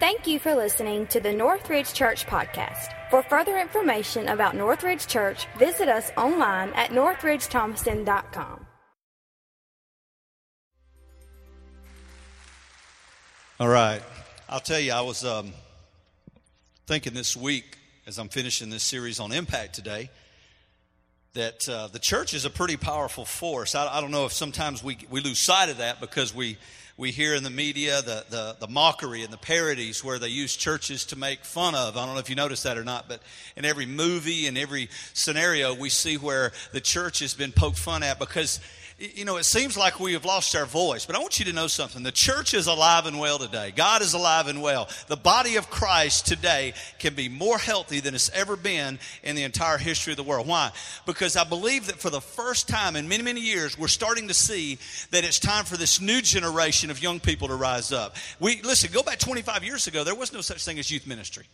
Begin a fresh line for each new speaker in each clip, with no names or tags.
Thank you for listening to the Northridge Church Podcast. For further information about Northridge Church, visit us online at northridgethomaston.com.
All right. I'll tell you, I was um, thinking this week as I'm finishing this series on impact today that uh, the church is a pretty powerful force. I, I, don't know if sometimes we, we lose sight of that because we, we hear in the media the, the, the mockery and the parodies where they use churches to make fun of. I don't know if you noticed that or not, but in every movie and every scenario, we see where the church has been poked fun at because you know, it seems like we have lost our voice, but I want you to know something. The church is alive and well today. God is alive and well. The body of Christ today can be more healthy than it's ever been in the entire history of the world. Why? Because I believe that for the first time in many, many years, we're starting to see that it's time for this new generation of young people to rise up. We, listen, go back 25 years ago, there was no such thing as youth ministry.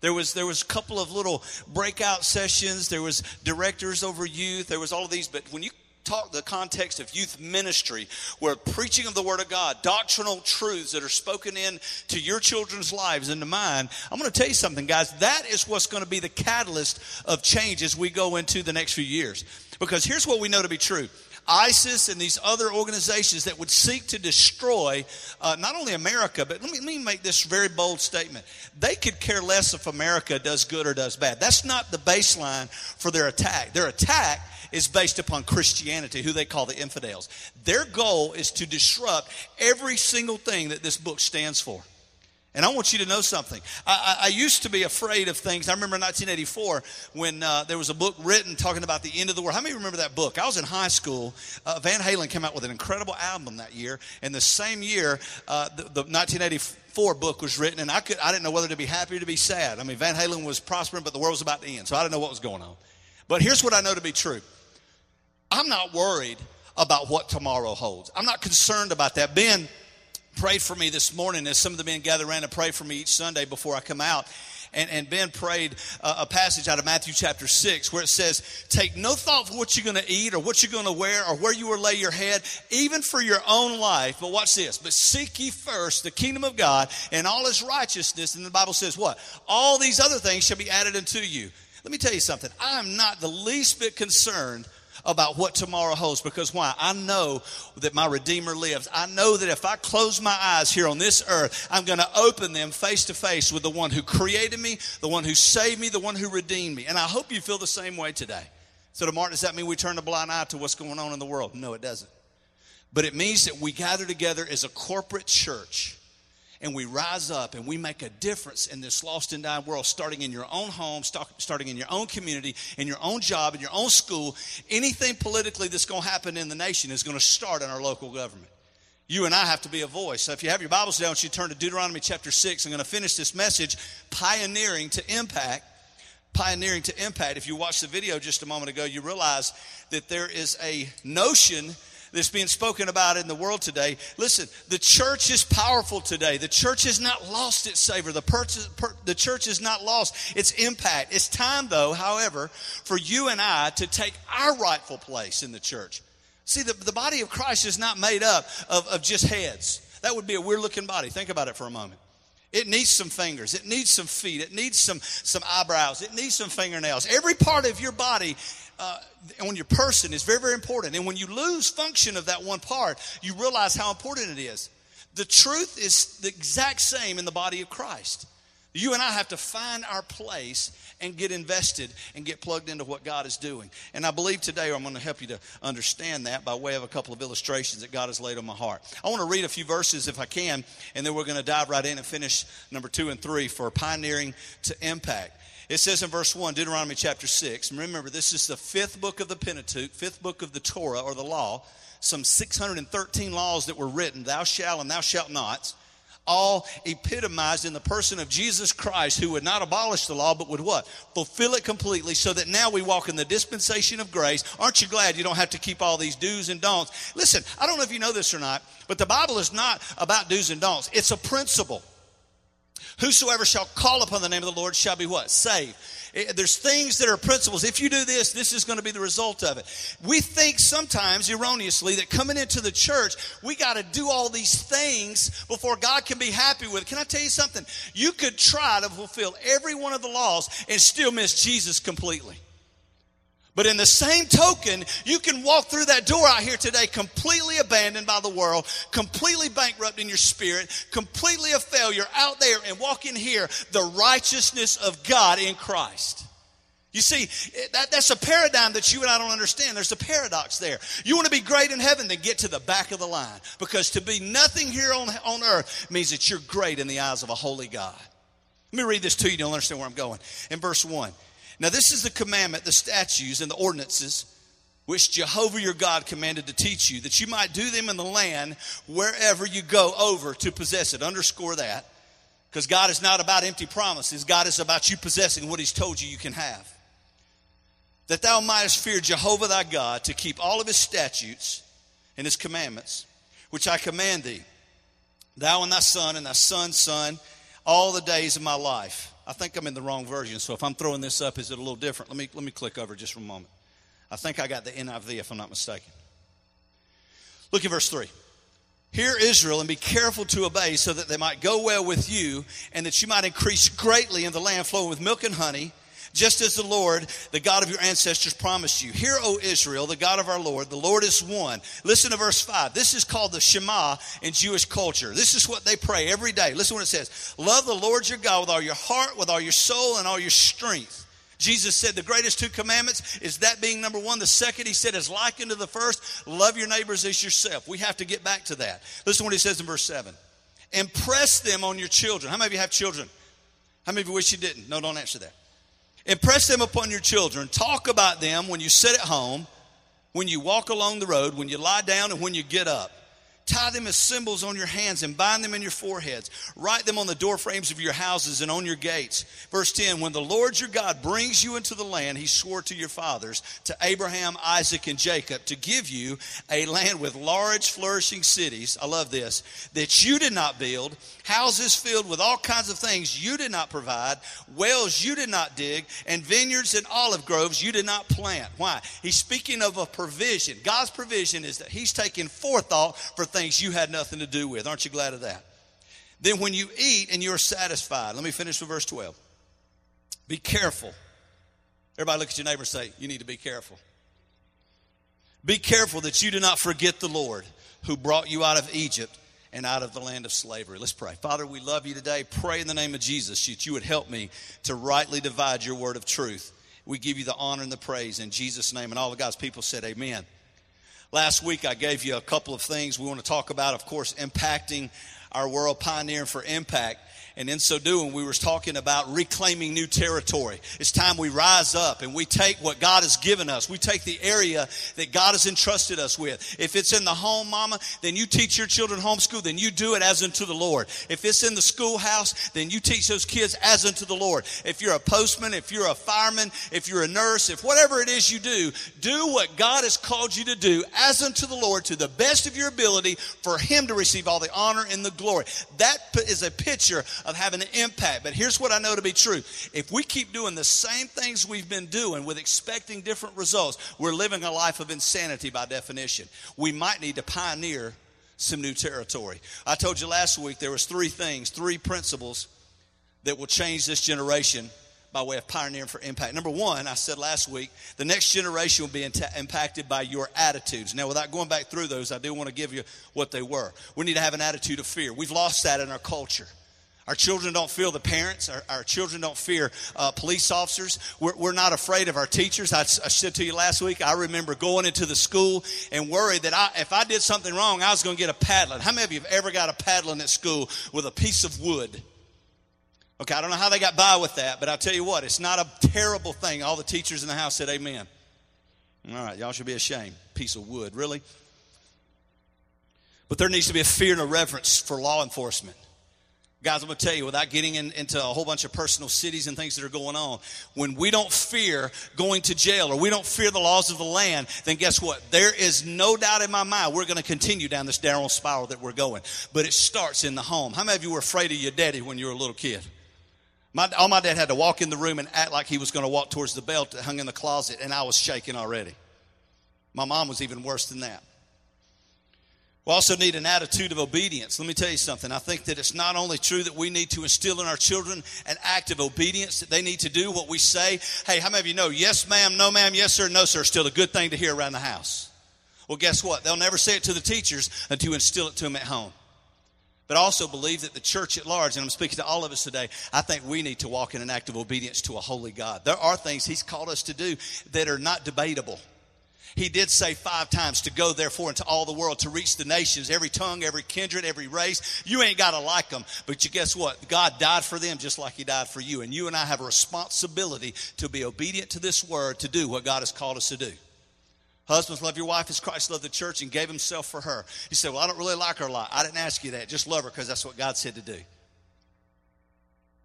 There was there was a couple of little breakout sessions. There was directors over youth. There was all of these. But when you talk the context of youth ministry, where preaching of the Word of God, doctrinal truths that are spoken in to your children's lives and to mine, I'm going to tell you something, guys. That is what's going to be the catalyst of change as we go into the next few years. Because here's what we know to be true. ISIS and these other organizations that would seek to destroy uh, not only America, but let me, let me make this very bold statement. They could care less if America does good or does bad. That's not the baseline for their attack. Their attack is based upon Christianity, who they call the infidels. Their goal is to disrupt every single thing that this book stands for. And I want you to know something. I, I, used to be afraid of things. I remember 1984 when uh, there was a book written talking about the end of the world. How many remember that book? I was in high school. Uh, Van Halen came out with an incredible album that year. And the same year, uh, the, the 1984 book was written, and I, could, I didn't know whether to be happy or to be sad. I mean, Van Halen was prospering, but the world was about to end. So I didn't know what was going on. But here's what I know to be true I'm not worried about what tomorrow holds. I'm not concerned about that. Ben prayed for me this morning as some of the men gather around and pray for me each Sunday before I come out. And, and Ben prayed a, a passage out of Matthew chapter 6 where it says, Take no thought for what you're going to eat or what you're going to wear or where you will lay your head, even for your own life. But watch this. But seek ye first the kingdom of God and all his righteousness. And the Bible says what? All these other things shall be added unto you. Let me tell you something. I'm not the least bit concerned about what tomorrow holds because why? I know that my Redeemer lives. I know that if I close my eyes here on this earth, I'm going to open them face to face with the one who created me, the one who saved me, the one who redeemed me. And I hope you feel the same way today. So, to does that mean we turn a blind eye to what's going on in the world? No, it doesn't. But it means that we gather together as a corporate church and we rise up and we make a difference in this lost and dying world, starting in your own home, starting in your own community, in your own job, in your own school. Anything politically that's going to happen in the nation is going to start in our local government. You and I have to be a voice. So if you have your Bibles down, you turn to Deuteronomy chapter 6. I'm going to finish this message, Pioneering to Impact. Pioneering to Impact. If you watched the video just a moment ago, you realize that there is a notion that's being spoken about in the world today. Listen, the church is powerful today. The church has not lost its savor. The, per- per- the church has not lost its impact. It's time, though, however, for you and I to take our rightful place in the church. See, the, the body of Christ is not made up of, of just heads. That would be a weird looking body. Think about it for a moment. It needs some fingers. It needs some feet. It needs some, some eyebrows. It needs some fingernails. Every part of your body uh, on your person is very, very important. And when you lose function of that one part, you realize how important it is. The truth is the exact same in the body of Christ. You and I have to find our place and get invested and get plugged into what God is doing. And I believe today I'm going to help you to understand that by way of a couple of illustrations that God has laid on my heart. I want to read a few verses if I can, and then we're going to dive right in and finish number two and three for pioneering to impact. It says in verse 1, Deuteronomy chapter 6. And remember, this is the fifth book of the Pentateuch, fifth book of the Torah or the law. Some 613 laws that were written, thou shalt and thou shalt not, all epitomized in the person of Jesus Christ, who would not abolish the law, but would what? Fulfill it completely so that now we walk in the dispensation of grace. Aren't you glad you don't have to keep all these do's and don'ts? Listen, I don't know if you know this or not, but the Bible is not about do's and don'ts, it's a principle. Whosoever shall call upon the name of the Lord shall be what? Saved. Eh, there's things that are principles. If you do this, this is going to be the result of it. We think sometimes erroneously that coming into the church, we got to do all these things before God can be happy with it. Can I tell you something? You could try to fulfill every one of the laws and still miss Jesus completely. But in the same token, you can walk through that door out here today completely abandoned by the world, completely bankrupt in your spirit, completely a failure out there and walk in here the righteousness of God in Christ. You see, that, that's a paradigm that you and I don't understand. There's a paradox there. You want to be great in heaven, then get to the back of the line. Because to be nothing here on, on earth means that you're great in the eyes of a holy God. Let me read this to you, you'll understand where I'm going. In verse 1, now, this is the commandment, the statutes, and the ordinances which Jehovah your God commanded to teach you, that you might do them in the land wherever you go over to possess it. Underscore that. Because God is not about empty promises, God is about you possessing what He's told you you can have. That thou mightest fear Jehovah thy God to keep all of His statutes and His commandments, which I command thee, thou and thy son and thy son's son, all the days of my life I think I'm in the wrong version, so if I'm throwing this up, is it a little different? Let me, let me click over just for a moment. I think I got the NIV if I'm not mistaken. Look at verse 3. Hear Israel and be careful to obey so that they might go well with you and that you might increase greatly in the land flowing with milk and honey just as the Lord, the God of your ancestors, promised you. Hear, O Israel, the God of our Lord, the Lord is one. Listen to verse 5. This is called the Shema in Jewish culture. This is what they pray every day. Listen what it says Love the Lord your God with all your heart, with all your soul, and all your strength. Jesus said the greatest two commandments is that being number one. The second, he said, is like unto the first love your neighbors as yourself. We have to get back to that. Listen to what he says in verse 7. Impress them on your children. How many of you have children? How many of you wish you didn't? No, don't answer that. Impress them upon your children. Talk about them when you sit at home, when you walk along the road, when you lie down, and when you get up. Tie them as symbols on your hands and bind them in your foreheads. Write them on the doorframes of your houses and on your gates. Verse 10 When the Lord your God brings you into the land he swore to your fathers, to Abraham, Isaac, and Jacob, to give you a land with large, flourishing cities, I love this, that you did not build, houses filled with all kinds of things you did not provide, wells you did not dig, and vineyards and olive groves you did not plant. Why? He's speaking of a provision. God's provision is that he's taking forethought for things you had nothing to do with. Aren't you glad of that? Then when you eat and you're satisfied, let me finish with verse 12. Be careful. Everybody look at your neighbor and say, You need to be careful. Be careful that you do not forget the Lord who brought you out of Egypt and out of the land of slavery. Let's pray. Father, we love you today. Pray in the name of Jesus that you would help me to rightly divide your word of truth. We give you the honor and the praise in Jesus' name. And all of God's people said, Amen. Last week, I gave you a couple of things we want to talk about, of course, impacting our world, pioneering for impact. And in so doing, we were talking about reclaiming new territory. It's time we rise up and we take what God has given us. We take the area that God has entrusted us with. If it's in the home, mama, then you teach your children homeschool, then you do it as unto the Lord. If it's in the schoolhouse, then you teach those kids as unto the Lord. If you're a postman, if you're a fireman, if you're a nurse, if whatever it is you do, do what God has called you to do as unto the Lord to the best of your ability for Him to receive all the honor and the glory. That is a picture of having an impact. But here's what I know to be true. If we keep doing the same things we've been doing with expecting different results, we're living a life of insanity by definition. We might need to pioneer some new territory. I told you last week there was three things, three principles that will change this generation by way of pioneering for impact. Number one, I said last week, the next generation will be impacted by your attitudes. Now, without going back through those, I do want to give you what they were. We need to have an attitude of fear. We've lost that in our culture. Our children don't fear the parents. Our, our children don't fear uh, police officers. We're, we're, not afraid of our teachers. I, I, said to you last week, I remember going into the school and worried that I, if I did something wrong, I was going to get a paddling. How many of you have ever got a paddling at school with a piece of wood? Okay, I don't know how they got by with that, but I'll tell you what, it's not a terrible thing. All the teachers in the house said amen. All right, y'all should be ashamed. Piece of wood, really? But there needs to be a fear and a reverence for law enforcement. Guys, I'm going to tell you, without getting in, into a whole bunch of personal cities and things that are going on, when we don't fear going to jail or we don't fear the laws of the land, then guess what? There is no doubt in my mind we're going to continue down this downward spiral that we're going. But it starts in the home. How many of you were afraid of your daddy when you were a little kid? My, all my dad had to walk in the room and act like he was going to walk towards the belt that hung in the closet, and I was shaking already. My mom was even worse than that. We also need an attitude of obedience. Let me tell you something. I think that it's not only true that we need to instill in our children an act of obedience, that they need to do what we say. Hey, how many of you know, yes, ma'am, no, ma'am, yes, sir, no, sir, still a good thing to hear around the house? Well, guess what? They'll never say it to the teachers until you instill it to them at home. But I also believe that the church at large, and I'm speaking to all of us today, I think we need to walk in an act of obedience to a holy God. There are things He's called us to do that are not debatable. He did say five times to go therefore into all the world to reach the nations, every tongue, every kindred, every race. You ain't got to like them, but you guess what? God died for them just like he died for you. And you and I have a responsibility to be obedient to this word to do what God has called us to do. Husbands, love your wife as Christ loved the church and gave himself for her. He said, Well, I don't really like her a lot. I didn't ask you that. Just love her because that's what God said to do.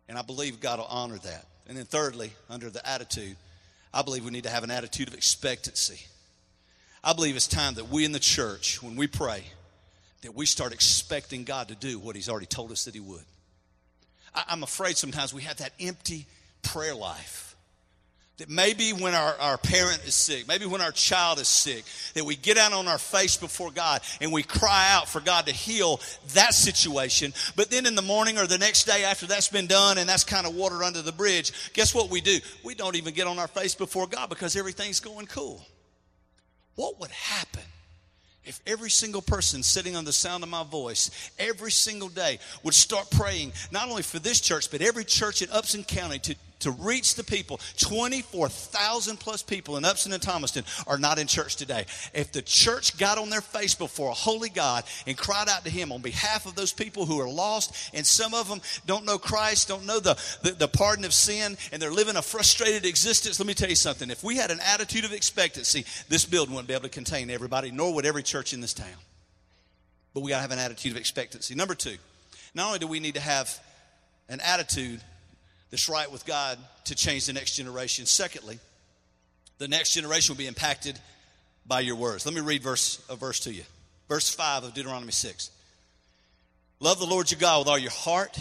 And I believe God will honor that. And then, thirdly, under the attitude, I believe we need to have an attitude of expectancy. I believe it's time that we in the church, when we pray, that we start expecting God to do what He's already told us that He would. I'm afraid sometimes we have that empty prayer life. That maybe when our, our parent is sick, maybe when our child is sick, that we get out on our face before God and we cry out for God to heal that situation. But then in the morning or the next day after that's been done and that's kind of water under the bridge, guess what we do? We don't even get on our face before God because everything's going cool. What would happen if every single person sitting on the sound of my voice every single day would start praying not only for this church but every church in upson county to to reach the people. 24,000 plus people in Upson and Thomaston are not in church today. If the church got on their face before a holy God and cried out to Him on behalf of those people who are lost, and some of them don't know Christ, don't know the, the, the pardon of sin, and they're living a frustrated existence, let me tell you something. If we had an attitude of expectancy, this building wouldn't be able to contain everybody, nor would every church in this town. But we got to have an attitude of expectancy. Number two, not only do we need to have an attitude that's right with God to change the next generation. Secondly, the next generation will be impacted by your words. Let me read verse, a verse to you. Verse 5 of Deuteronomy 6. Love the Lord your God with all your heart,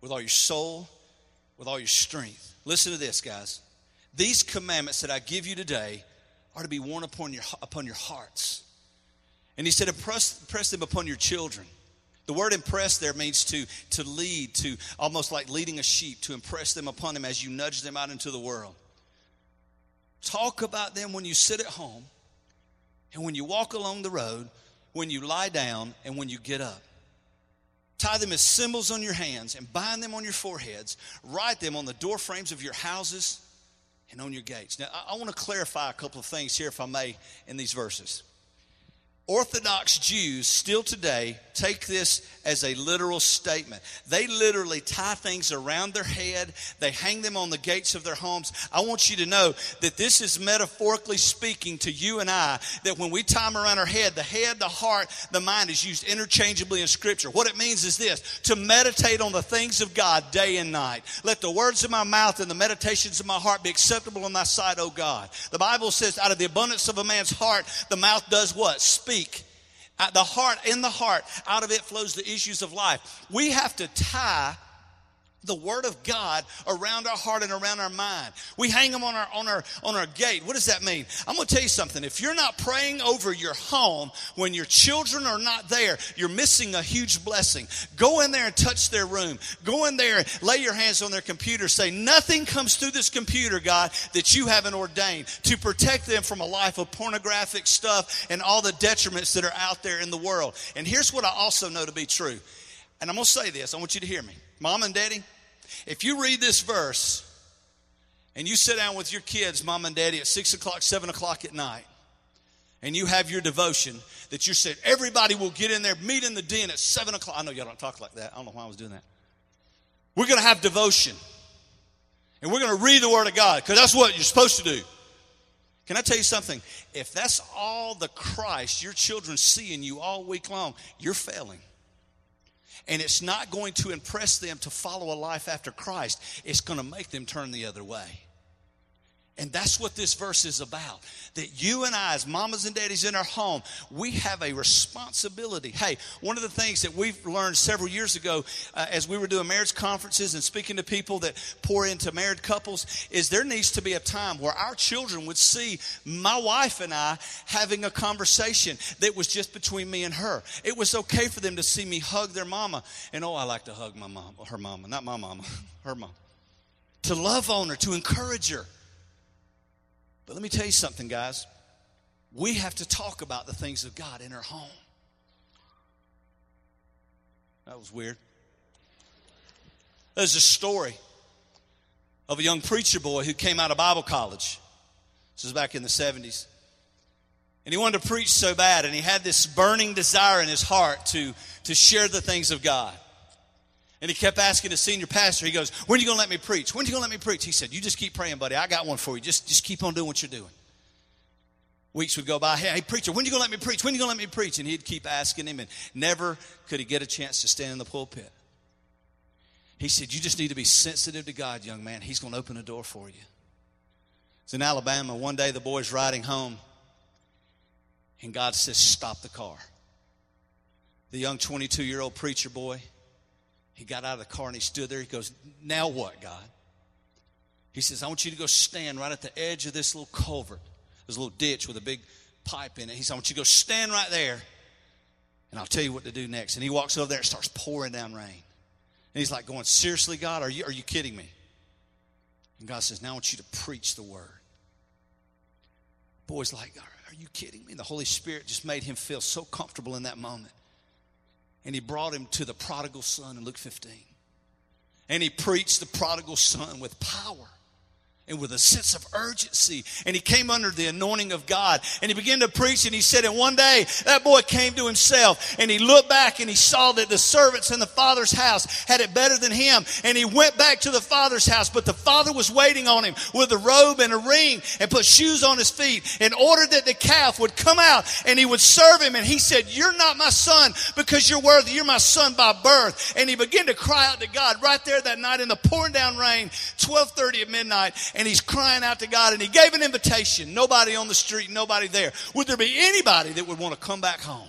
with all your soul, with all your strength. Listen to this, guys. These commandments that I give you today are to be worn upon your, upon your hearts. And he said, impress, impress them upon your children. The word impress there means to, to lead, to almost like leading a sheep, to impress them upon them as you nudge them out into the world. Talk about them when you sit at home and when you walk along the road, when you lie down, and when you get up. Tie them as symbols on your hands and bind them on your foreheads. Write them on the door frames of your houses and on your gates. Now, I, I want to clarify a couple of things here, if I may, in these verses. Orthodox Jews still today take this as a literal statement. They literally tie things around their head, they hang them on the gates of their homes. I want you to know that this is metaphorically speaking to you and I that when we tie them around our head, the head, the heart, the mind is used interchangeably in Scripture. What it means is this to meditate on the things of God day and night. Let the words of my mouth and the meditations of my heart be acceptable in thy sight, O God. The Bible says, out of the abundance of a man's heart, the mouth does what? Speak the heart, in the heart, out of it flows the issues of life. We have to tie the word of God around our heart and around our mind. We hang them on our on our on our gate. What does that mean? I'm going to tell you something. If you're not praying over your home when your children are not there, you're missing a huge blessing. Go in there and touch their room. Go in there, lay your hands on their computer. Say nothing comes through this computer, God, that you haven't ordained to protect them from a life of pornographic stuff and all the detriments that are out there in the world. And here's what I also know to be true. And I'm going to say this. I want you to hear me. Mom and daddy, if you read this verse and you sit down with your kids, mom and daddy, at six o'clock, seven o'clock at night, and you have your devotion that you said everybody will get in there, meet in the den at seven o'clock. I know y'all don't talk like that. I don't know why I was doing that. We're going to have devotion. And we're going to read the Word of God because that's what you're supposed to do. Can I tell you something? If that's all the Christ your children see in you all week long, you're failing. And it's not going to impress them to follow a life after Christ. It's going to make them turn the other way. And that's what this verse is about. That you and I, as mamas and daddies in our home, we have a responsibility. Hey, one of the things that we've learned several years ago uh, as we were doing marriage conferences and speaking to people that pour into married couples is there needs to be a time where our children would see my wife and I having a conversation that was just between me and her. It was okay for them to see me hug their mama. And oh, I like to hug my mom, her mama, not my mama, her mom. To love on her, to encourage her. But let me tell you something, guys. We have to talk about the things of God in our home. That was weird. There's a story of a young preacher boy who came out of Bible college. This was back in the 70s. And he wanted to preach so bad, and he had this burning desire in his heart to, to share the things of God. And he kept asking the senior pastor, he goes, When are you going to let me preach? When are you going to let me preach? He said, You just keep praying, buddy. I got one for you. Just, just keep on doing what you're doing. Weeks would go by. Hey, hey preacher, when are you going to let me preach? When are you going to let me preach? And he'd keep asking him, and never could he get a chance to stand in the pulpit. He said, You just need to be sensitive to God, young man. He's going to open a door for you. It's in Alabama. One day the boy's riding home, and God says, Stop the car. The young 22 year old preacher boy, he got out of the car and he stood there. He goes, Now what, God? He says, I want you to go stand right at the edge of this little culvert. There's a little ditch with a big pipe in it. He said, I want you to go stand right there and I'll tell you what to do next. And he walks over there and starts pouring down rain. And he's like going, Seriously, God, are you, are you kidding me? And God says, Now I want you to preach the word. Boy's like, Are you kidding me? And the Holy Spirit just made him feel so comfortable in that moment and he brought him to the prodigal son in Luke 15. And he preached the prodigal son with power and with a sense of urgency. And he came under the anointing of God and he began to preach. And he said, and one day that boy came to himself and he looked back and he saw that the servants in the father's house had it better than him. And he went back to the father's house, but the father was waiting on him with a robe and a ring and put shoes on his feet in order that the calf would come out and he would serve him. And he said, You're not my son because you're worthy. You're my son by birth. And he began to cry out to God right there that night in the pouring down rain, 1230 at midnight and he's crying out to God and he gave an invitation. Nobody on the street, nobody there. Would there be anybody that would want to come back home?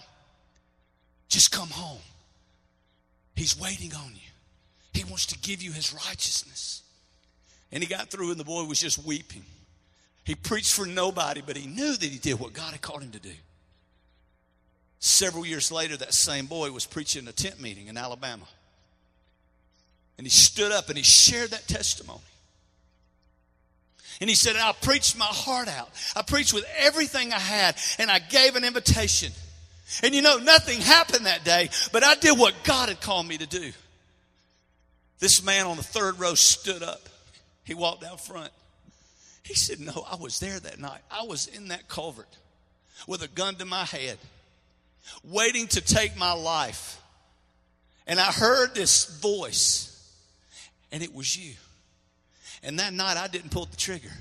Just come home. He's waiting on you. He wants to give you his righteousness. And he got through and the boy was just weeping. He preached for nobody, but he knew that he did what God had called him to do. Several years later, that same boy was preaching a tent meeting in Alabama. And he stood up and he shared that testimony. And he said, I preached my heart out. I preached with everything I had, and I gave an invitation. And you know, nothing happened that day, but I did what God had called me to do. This man on the third row stood up. He walked out front. He said, No, I was there that night. I was in that culvert with a gun to my head, waiting to take my life. And I heard this voice, and it was you. And that night I didn't pull the trigger.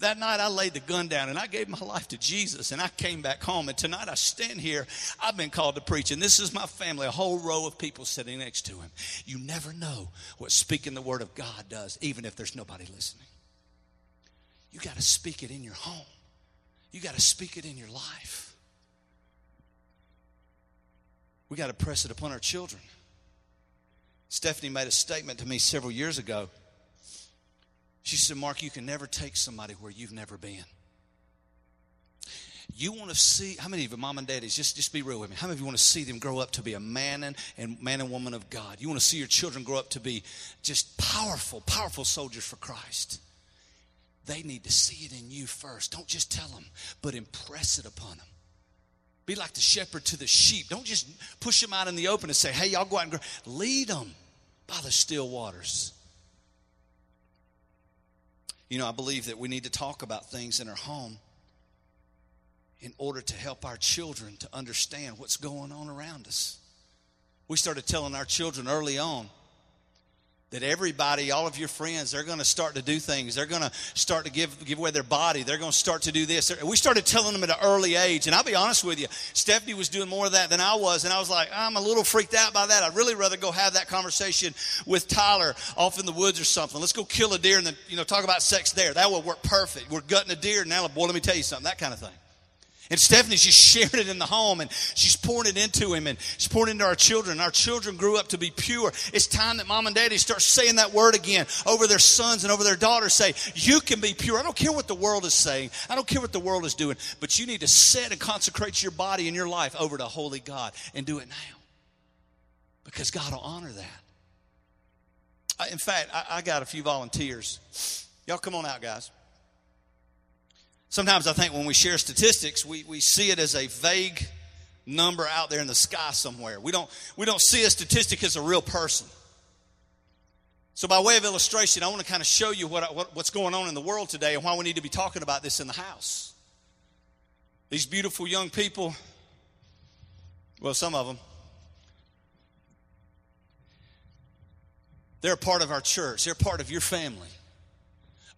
That night I laid the gun down and I gave my life to Jesus and I came back home. And tonight I stand here. I've been called to preach and this is my family, a whole row of people sitting next to him. You never know what speaking the word of God does, even if there's nobody listening. You got to speak it in your home. You got to speak it in your life. We got to press it upon our children. Stephanie made a statement to me several years ago. She said, Mark, you can never take somebody where you've never been. You want to see how many of you, mom and daddies, just, just be real with me. How many of you want to see them grow up to be a man and, and man and woman of God? You want to see your children grow up to be just powerful, powerful soldiers for Christ. They need to see it in you first. Don't just tell them, but impress it upon them. Be like the shepherd to the sheep. Don't just push them out in the open and say, hey, y'all go out and grow. Lead them by the still waters. You know, I believe that we need to talk about things in our home in order to help our children to understand what's going on around us. We started telling our children early on that everybody, all of your friends, they're going to start to do things. They're going to start to give, give away their body. They're going to start to do this. We started telling them at an early age. And I'll be honest with you, Stephanie was doing more of that than I was. And I was like, I'm a little freaked out by that. I'd really rather go have that conversation with Tyler off in the woods or something. Let's go kill a deer and then, you know, talk about sex there. That would work perfect. We're gutting a deer. Now, boy, let me tell you something, that kind of thing. And Stephanie's just sharing it in the home and she's pouring it into him and she's pouring it into our children. Our children grew up to be pure. It's time that mom and daddy start saying that word again over their sons and over their daughters. Say, you can be pure. I don't care what the world is saying. I don't care what the world is doing, but you need to set and consecrate your body and your life over to holy God and do it now. Because God will honor that. Uh, in fact, I got a few volunteers. Y'all come on out, guys. Sometimes I think when we share statistics, we, we see it as a vague number out there in the sky somewhere. We don't, we don't see a statistic as a real person. So, by way of illustration, I want to kind of show you what, what, what's going on in the world today and why we need to be talking about this in the house. These beautiful young people, well, some of them, they're a part of our church, they're part of your family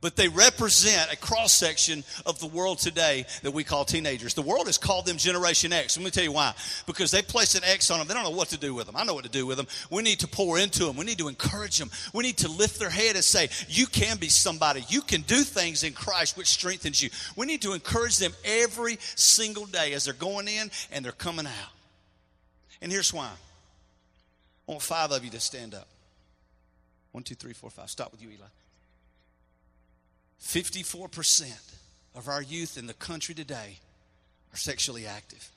but they represent a cross section of the world today that we call teenagers. The world has called them Generation X. Let me tell you why. Because they place an X on them. They don't know what to do with them. I know what to do with them. We need to pour into them. We need to encourage them. We need to lift their head and say, You can be somebody. You can do things in Christ which strengthens you. We need to encourage them every single day as they're going in and they're coming out. And here's why. I want five of you to stand up. One, two, three, four, five. Stop with you, Eli. 54% of our youth in the country today are sexually active.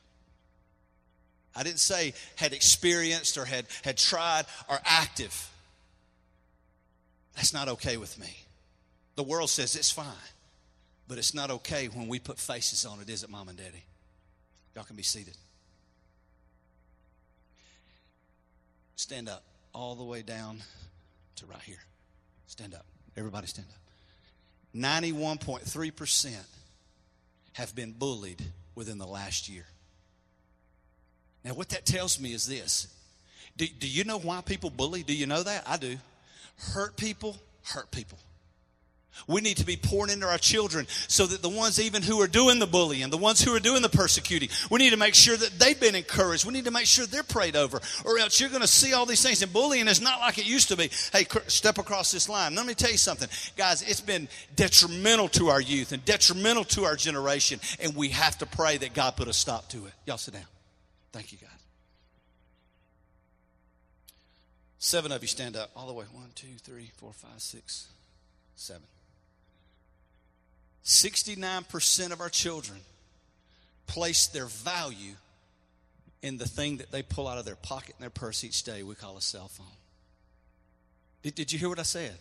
I didn't say had experienced or had, had tried or active. That's not okay with me. The world says it's fine, but it's not okay when we put faces on it, is it, mom and daddy? Y'all can be seated. Stand up all the way down to right here. Stand up. Everybody stand up. 91.3% have been bullied within the last year. Now, what that tells me is this do, do you know why people bully? Do you know that? I do. Hurt people, hurt people. We need to be pouring into our children so that the ones even who are doing the bullying, the ones who are doing the persecuting, we need to make sure that they've been encouraged. We need to make sure they're prayed over, or else you're going to see all these things. And bullying is not like it used to be. Hey, step across this line. Let me tell you something, guys. It's been detrimental to our youth and detrimental to our generation, and we have to pray that God put a stop to it. Y'all sit down. Thank you, God. Seven of you stand up all the way. One, two, three, four, five, six, seven. 69% of our children place their value in the thing that they pull out of their pocket and their purse each day we call a cell phone. Did, did you hear what I said?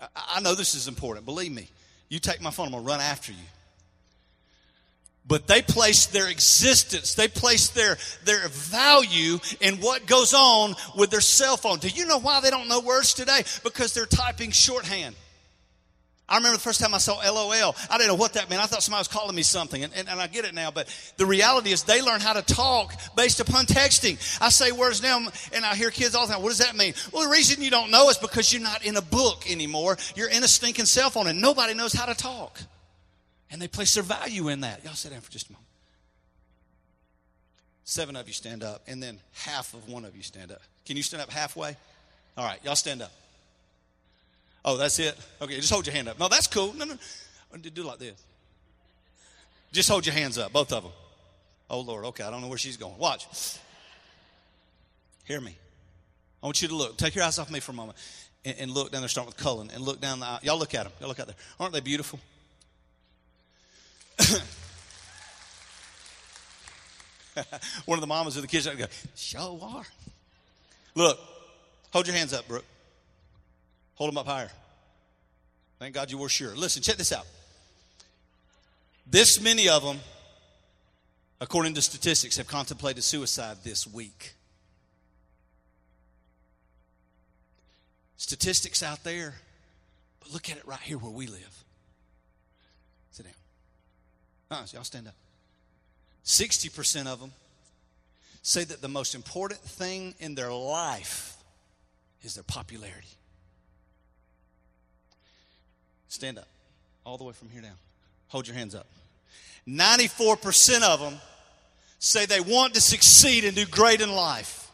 I, I know this is important. Believe me. You take my phone, I'm going to run after you. But they place their existence, they place their, their value in what goes on with their cell phone. Do you know why they don't know words today? Because they're typing shorthand. I remember the first time I saw LOL. I didn't know what that meant. I thought somebody was calling me something, and, and, and, I get it now. But the reality is, they learn how to talk based upon texting. I say words now, and I hear kids all the time. What does that mean? Well, the reason you don't know is because you're not in a book anymore. You're in a stinking cell phone, and nobody knows how to talk. And they place their value in that. Y'all sit down for just a moment. Seven of you stand up, and then half of one of you stand up. Can you stand up halfway? All right, y'all stand up. Oh, that's it? Okay, just hold your hand up. No, that's cool. No, no. Do like this. Just hold your hands up, both of them. Oh, Lord. Okay, I don't know where she's going. Watch. Hear me. I want you to look. Take your eyes off me for a moment and, and look down there, start with Cullen, and look down the aisle. Y'all look at them. Y'all look out there. Aren't they beautiful? One of the mamas of the kids go, show are. Look, hold your hands up, Brooke. Hold them up higher. Thank God you were sure. Listen, check this out. This many of them, according to statistics, have contemplated suicide this week. Statistics out there, but look at it right here where we live. Sit down. Uh, y'all stand up. 60% of them say that the most important thing in their life is their popularity. Stand up. All the way from here down. Hold your hands up. 94% of them say they want to succeed and do great in life.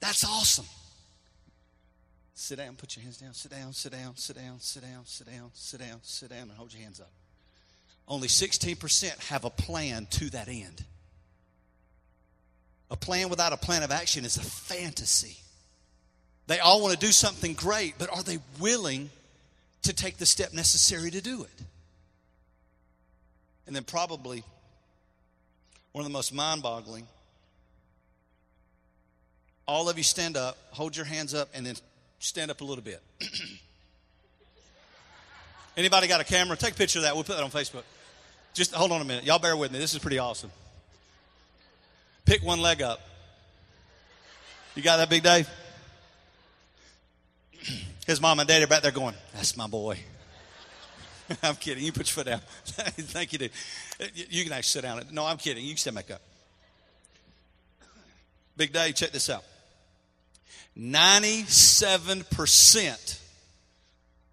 That's awesome. Sit down, put your hands down, sit down, sit down, sit down, sit down, sit down, sit down, sit down, and hold your hands up. Only 16% have a plan to that end. A plan without a plan of action is a fantasy. They all want to do something great, but are they willing to take the step necessary to do it? And then, probably one of the most mind boggling all of you stand up, hold your hands up, and then stand up a little bit. Anybody got a camera? Take a picture of that. We'll put that on Facebook. Just hold on a minute. Y'all bear with me. This is pretty awesome. Pick one leg up. You got that, Big Dave? His mom and dad are back there going, That's my boy. I'm kidding. You put your foot down. Thank you, dude. You can actually sit down. No, I'm kidding. You can stand back up. Big Dave, check this out. 97%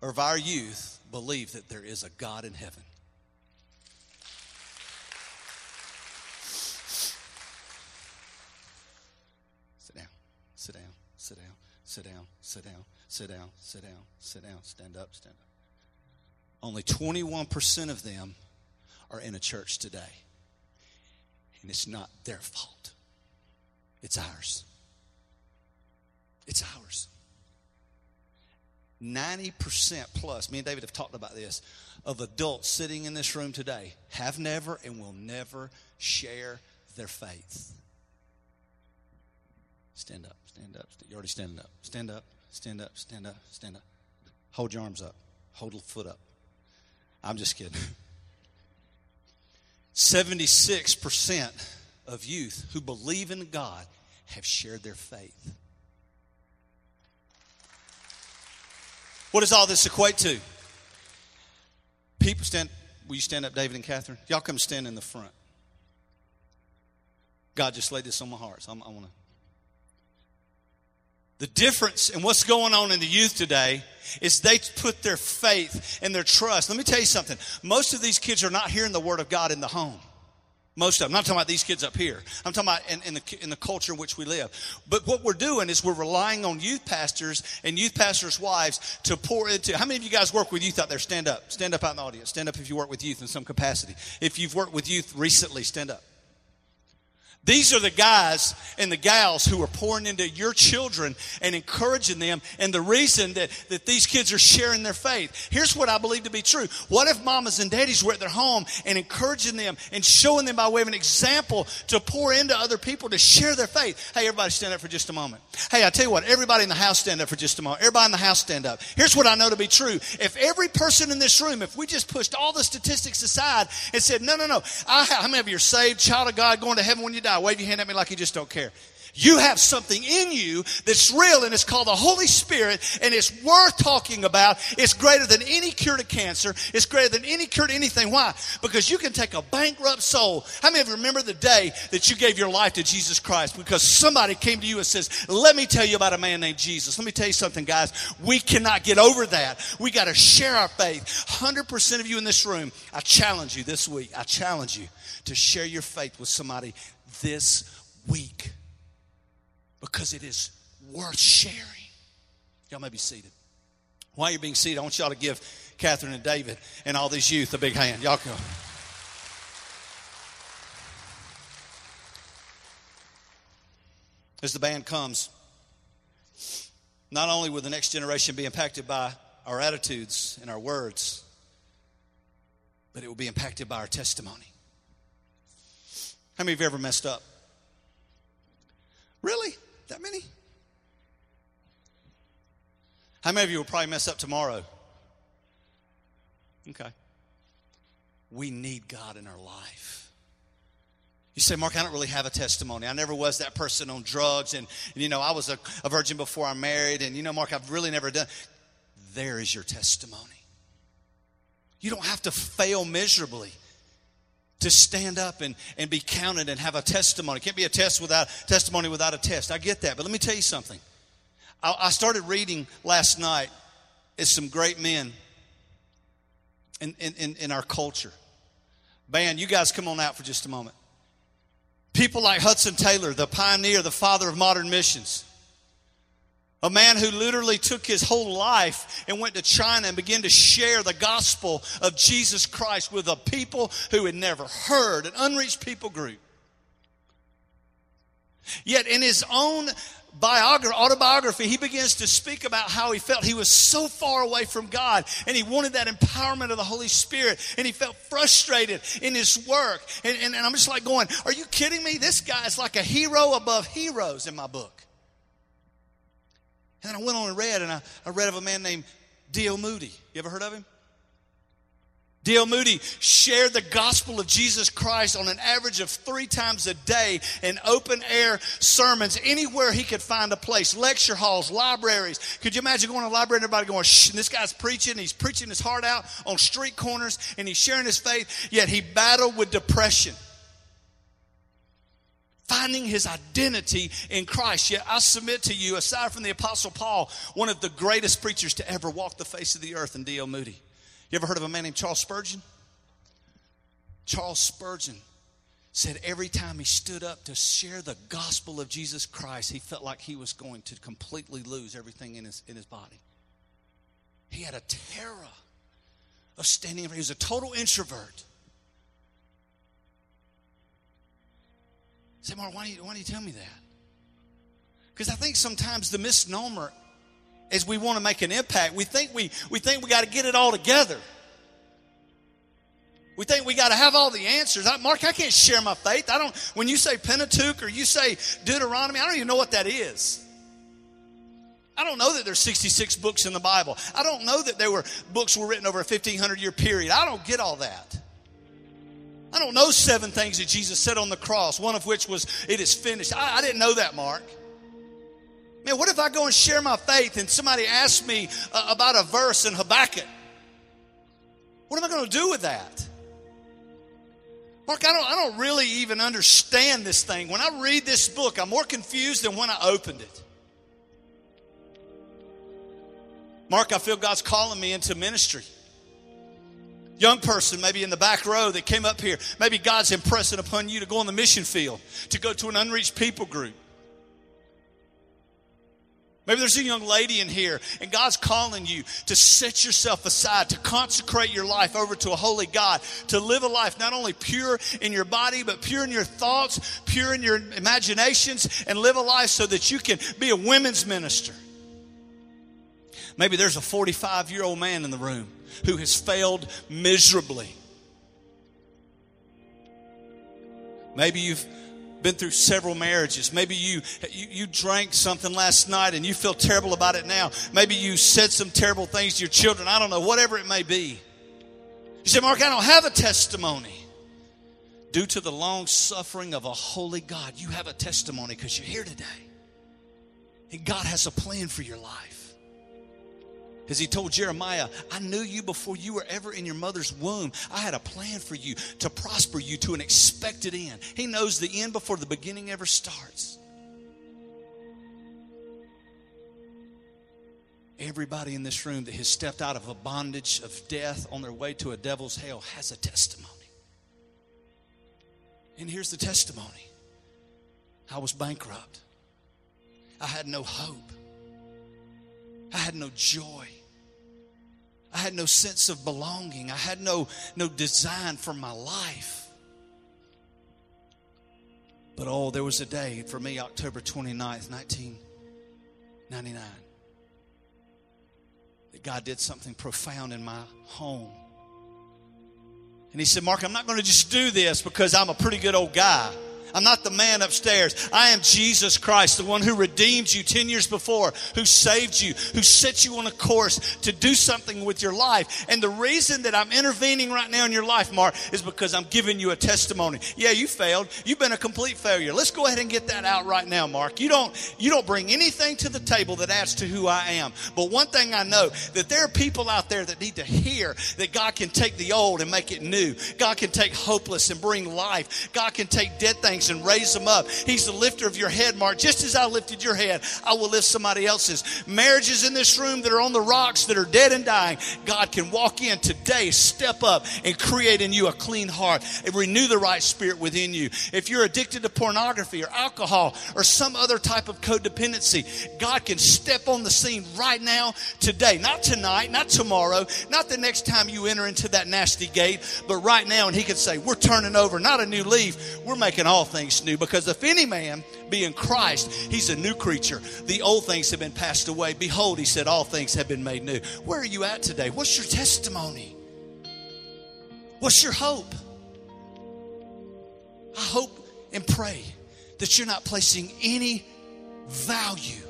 of our youth believe that there is a God in heaven. Sit down, sit down, sit down, sit down, sit down, sit down, sit down, stand up, stand up. Only 21% of them are in a church today. And it's not their fault, it's ours. It's ours. 90% plus, me and David have talked about this, of adults sitting in this room today have never and will never share their faith. Stand up, stand up. You're already standing up. Stand up, stand up, stand up, stand up. Hold your arms up. Hold a foot up. I'm just kidding. 76% of youth who believe in God have shared their faith. What does all this equate to? People stand, will you stand up, David and Catherine? Y'all come stand in the front. God just laid this on my heart, so I'm, I want to. The difference in what's going on in the youth today is they put their faith and their trust. Let me tell you something. Most of these kids are not hearing the word of God in the home. Most of them. I'm not talking about these kids up here. I'm talking about in, in, the, in the culture in which we live. But what we're doing is we're relying on youth pastors and youth pastors' wives to pour into. How many of you guys work with youth out there? Stand up. Stand up out in the audience. Stand up if you work with youth in some capacity. If you've worked with youth recently, stand up. These are the guys and the gals who are pouring into your children and encouraging them. And the reason that, that these kids are sharing their faith. Here's what I believe to be true. What if mamas and daddies were at their home and encouraging them and showing them by way of an example to pour into other people to share their faith? Hey, everybody stand up for just a moment. Hey, I tell you what, everybody in the house stand up for just a moment. Everybody in the house stand up. Here's what I know to be true. If every person in this room, if we just pushed all the statistics aside and said, no, no, no, I, how many of you are saved, child of God, going to heaven when you die? Wave your hand at me like you just don't care. You have something in you that's real and it's called the Holy Spirit and it's worth talking about. It's greater than any cure to cancer. It's greater than any cure to anything. Why? Because you can take a bankrupt soul. How many of you remember the day that you gave your life to Jesus Christ? Because somebody came to you and says, let me tell you about a man named Jesus. Let me tell you something, guys. We cannot get over that. We got to share our faith. 100% of you in this room, I challenge you this week. I challenge you to share your faith with somebody this week because it is worth sharing. Y'all may be seated. While you're being seated, I want y'all to give Catherine and David and all these youth a big hand. Y'all come. As the band comes, not only will the next generation be impacted by our attitudes and our words, but it will be impacted by our testimony. How many of you ever messed up? Really? That many? How many of you will probably mess up tomorrow? Okay. We need God in our life. You say, Mark, I don't really have a testimony. I never was that person on drugs, and, you know, I was a, a virgin before I married, and you know, Mark, I've really never done. There is your testimony. You don't have to fail miserably to stand up and, and be counted and have a testimony. It can't be a test without testimony without a test. I get that. But let me tell you something. I, I started reading last night as some great men in, in, in our culture. Band, you guys come on out for just a moment. People like Hudson Taylor, the pioneer, the father of modern missions. A man who literally took his whole life and went to China and began to share the gospel of Jesus Christ with a people who had never heard, an unreached people group. Yet in his own biography, autobiography, he begins to speak about how he felt he was so far away from God and he wanted that empowerment of the Holy Spirit and he felt frustrated in his work. And, and, and I'm just like going, Are you kidding me? This guy is like a hero above heroes in my book. And then I went on and read, and I, I read of a man named D.L. Moody. You ever heard of him? D.L. Moody shared the gospel of Jesus Christ on an average of three times a day in open air sermons anywhere he could find a place lecture halls, libraries. Could you imagine going to a library and everybody going, Shh, this guy's preaching, he's preaching his heart out on street corners and he's sharing his faith, yet he battled with depression. Finding his identity in Christ. Yet I submit to you, aside from the Apostle Paul, one of the greatest preachers to ever walk the face of the earth in D.L. Moody. You ever heard of a man named Charles Spurgeon? Charles Spurgeon said every time he stood up to share the gospel of Jesus Christ, he felt like he was going to completely lose everything in his, in his body. He had a terror of standing up. He was a total introvert. Say, Mark, why do you, why do you tell me that? Because I think sometimes the misnomer is we want to make an impact. We think we, we think we got to get it all together. We think we got to have all the answers. I, Mark, I can't share my faith. I don't. When you say Pentateuch or you say Deuteronomy, I don't even know what that is. I don't know that there's 66 books in the Bible. I don't know that there were books were written over a 1500 year period. I don't get all that. I don't know seven things that Jesus said on the cross, one of which was, It is finished. I, I didn't know that, Mark. Man, what if I go and share my faith and somebody asks me uh, about a verse in Habakkuk? What am I going to do with that? Mark, I don't, I don't really even understand this thing. When I read this book, I'm more confused than when I opened it. Mark, I feel God's calling me into ministry. Young person, maybe in the back row that came up here, maybe God's impressing upon you to go on the mission field, to go to an unreached people group. Maybe there's a young lady in here, and God's calling you to set yourself aside, to consecrate your life over to a holy God, to live a life not only pure in your body, but pure in your thoughts, pure in your imaginations, and live a life so that you can be a women's minister. Maybe there's a 45 year old man in the room who has failed miserably. Maybe you've been through several marriages. Maybe you, you, you drank something last night and you feel terrible about it now. Maybe you said some terrible things to your children. I don't know, whatever it may be. You say, Mark, I don't have a testimony. Due to the long suffering of a holy God, you have a testimony because you're here today. And God has a plan for your life. As he told Jeremiah, I knew you before you were ever in your mother's womb. I had a plan for you to prosper you to an expected end. He knows the end before the beginning ever starts. Everybody in this room that has stepped out of a bondage of death on their way to a devil's hell has a testimony. And here's the testimony I was bankrupt, I had no hope. I had no joy. I had no sense of belonging. I had no, no design for my life. But oh, there was a day for me, October 29th, 1999, that God did something profound in my home. And He said, Mark, I'm not going to just do this because I'm a pretty good old guy. I'm not the man upstairs. I am Jesus Christ, the one who redeemed you 10 years before, who saved you, who set you on a course to do something with your life. And the reason that I'm intervening right now in your life, Mark, is because I'm giving you a testimony. Yeah, you failed. You've been a complete failure. Let's go ahead and get that out right now, Mark. You don't, you don't bring anything to the table that adds to who I am. But one thing I know that there are people out there that need to hear that God can take the old and make it new. God can take hopeless and bring life. God can take dead things things and raise them up. He's the lifter of your head, Mark. Just as I lifted your head, I will lift somebody else's. Marriages in this room that are on the rocks, that are dead and dying, God can walk in today, step up, and create in you a clean heart and renew the right spirit within you. If you're addicted to pornography or alcohol or some other type of codependency, God can step on the scene right now, today, not tonight, not tomorrow, not the next time you enter into that nasty gate, but right now, and He can say, We're turning over, not a new leaf, we're making all things new. Because if any man be in Christ, he's a new creature. The old things have been passed away. Behold, He said, All things have been made new. Where are you at today? What's your testimony? What's your hope? I hope and pray that you're not placing any value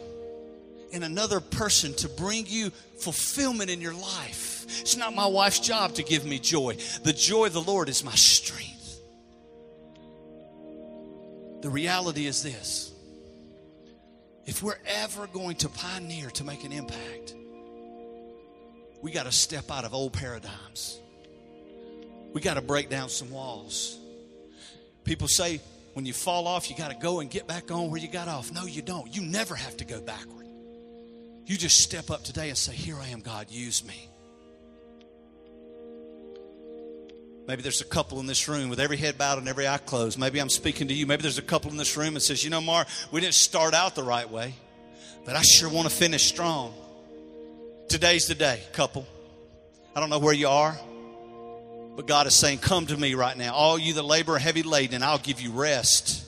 in another person to bring you fulfillment in your life. It's not my wife's job to give me joy. The joy of the Lord is my strength. The reality is this if we're ever going to pioneer to make an impact, we got to step out of old paradigms. We got to break down some walls. People say when you fall off, you got to go and get back on where you got off. No, you don't. You never have to go backward. You just step up today and say, Here I am, God, use me. Maybe there's a couple in this room with every head bowed and every eye closed. Maybe I'm speaking to you. Maybe there's a couple in this room that says, You know, Mar, we didn't start out the right way, but I sure want to finish strong. Today's the day, couple. I don't know where you are. But God is saying, Come to me right now, all you that labor heavy laden, and I'll give you rest.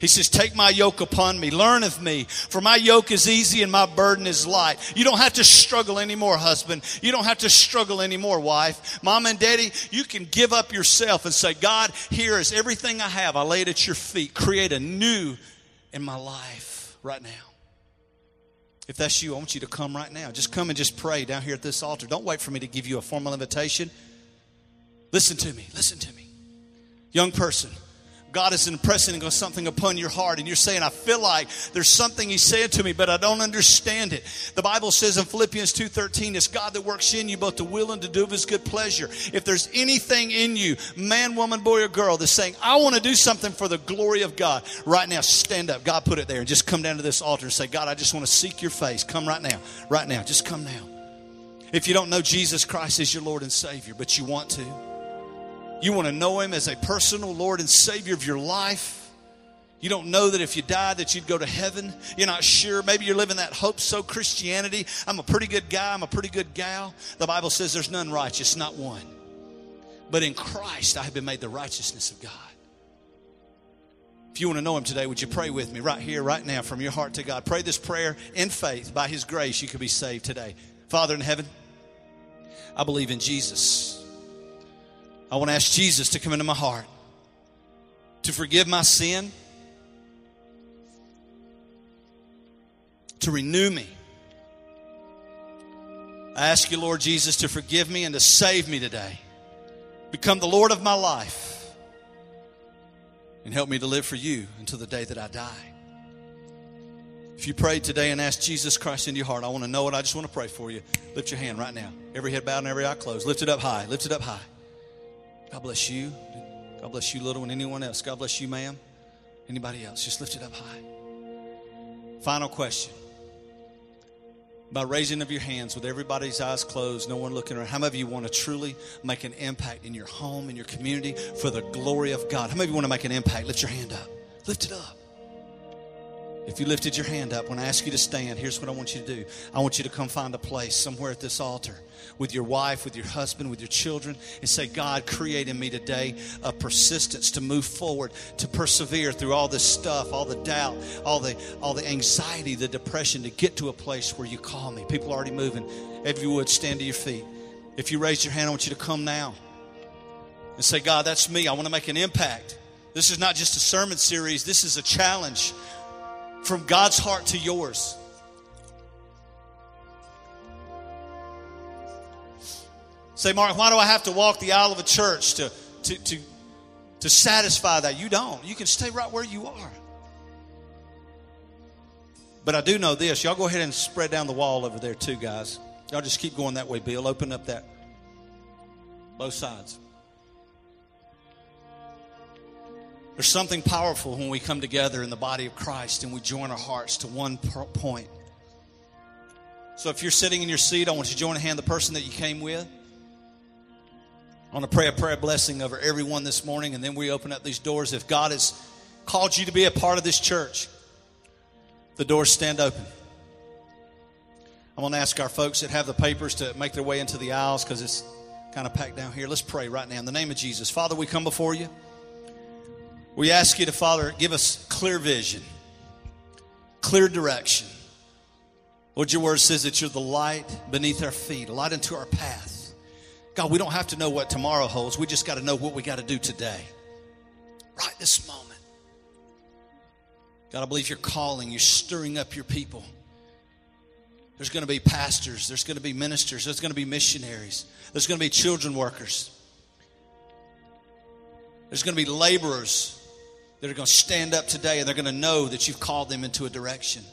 He says, Take my yoke upon me, learn of me, for my yoke is easy and my burden is light. You don't have to struggle anymore, husband. You don't have to struggle anymore, wife. Mom and daddy, you can give up yourself and say, God, here is everything I have. I lay it at your feet. Create a new in my life right now. If that's you, I want you to come right now. Just come and just pray down here at this altar. Don't wait for me to give you a formal invitation. Listen to me. Listen to me. Young person, God is impressing something upon your heart, and you're saying, I feel like there's something He said to me, but I don't understand it. The Bible says in Philippians 2:13, it's God that works in you both to will and to do of His good pleasure. If there's anything in you, man, woman, boy, or girl, that's saying, I want to do something for the glory of God, right now, stand up. God put it there, and just come down to this altar and say, God, I just want to seek your face. Come right now. Right now. Just come now. If you don't know Jesus Christ as your Lord and Savior, but you want to, you want to know him as a personal Lord and Savior of your life. You don't know that if you died that you'd go to heaven. You're not sure. Maybe you're living that hope so Christianity. I'm a pretty good guy. I'm a pretty good gal. The Bible says there's none righteous, not one. But in Christ I have been made the righteousness of God. If you want to know him today, would you pray with me right here, right now, from your heart to God? Pray this prayer in faith. By his grace, you can be saved today. Father in heaven, I believe in Jesus. I want to ask Jesus to come into my heart, to forgive my sin, to renew me. I ask you, Lord Jesus, to forgive me and to save me today. Become the Lord of my life and help me to live for you until the day that I die. If you prayed today and asked Jesus Christ into your heart, I want to know it. I just want to pray for you. Lift your hand right now. Every head bowed and every eye closed. Lift it up high. Lift it up high. God bless you. God bless you, little one. Anyone else? God bless you, ma'am. Anybody else? Just lift it up high. Final question. By raising of your hands with everybody's eyes closed, no one looking around, how many of you want to truly make an impact in your home, in your community, for the glory of God? How many of you want to make an impact? Lift your hand up. Lift it up. If you lifted your hand up, when I ask you to stand, here's what I want you to do. I want you to come find a place somewhere at this altar with your wife, with your husband, with your children, and say, God, create in me today a persistence to move forward, to persevere through all this stuff, all the doubt, all the all the anxiety, the depression, to get to a place where you call me. People are already moving. If you would stand to your feet. If you raised your hand, I want you to come now and say, God, that's me. I want to make an impact. This is not just a sermon series, this is a challenge from God's heart to yours. Say, Mark, why do I have to walk the aisle of a church to, to, to, to satisfy that? You don't. You can stay right where you are. But I do know this. Y'all go ahead and spread down the wall over there, too, guys. Y'all just keep going that way, Bill. Open up that. Both sides. There's something powerful when we come together in the body of Christ and we join our hearts to one point. So if you're sitting in your seat, I want you to join a hand the person that you came with. I want to pray a prayer blessing over everyone this morning, and then we open up these doors. If God has called you to be a part of this church, the doors stand open. I'm going to ask our folks that have the papers to make their way into the aisles because it's kind of packed down here. Let's pray right now in the name of Jesus. Father, we come before you. We ask you to, Father, give us clear vision, clear direction. Lord, your word says that you're the light beneath our feet, a light into our path. God, we don't have to know what tomorrow holds. We just got to know what we got to do today, right this moment. God, I believe you're calling, you're stirring up your people. There's going to be pastors, there's going to be ministers, there's going to be missionaries, there's going to be children workers, there's going to be laborers that are going to stand up today and they're going to know that you've called them into a direction.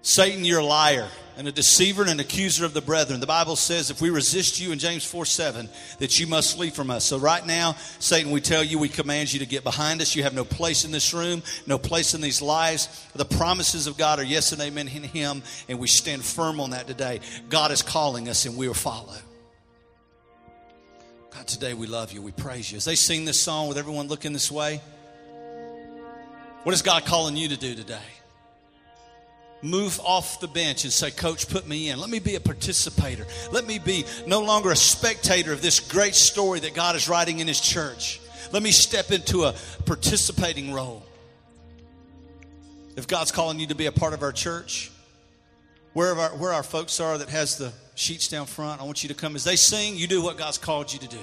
Satan, you're a liar and a deceiver and an accuser of the brethren. The Bible says if we resist you in James 4 7, that you must flee from us. So, right now, Satan, we tell you, we command you to get behind us. You have no place in this room, no place in these lives. The promises of God are yes and amen in Him, and we stand firm on that today. God is calling us, and we will follow. God, today we love you. We praise you. As they sing this song with everyone looking this way, what is God calling you to do today? Move off the bench and say, Coach, put me in. Let me be a participator. Let me be no longer a spectator of this great story that God is writing in His church. Let me step into a participating role. If God's calling you to be a part of our church, where our, where our folks are that has the sheets down front, I want you to come. As they sing, you do what God's called you to do.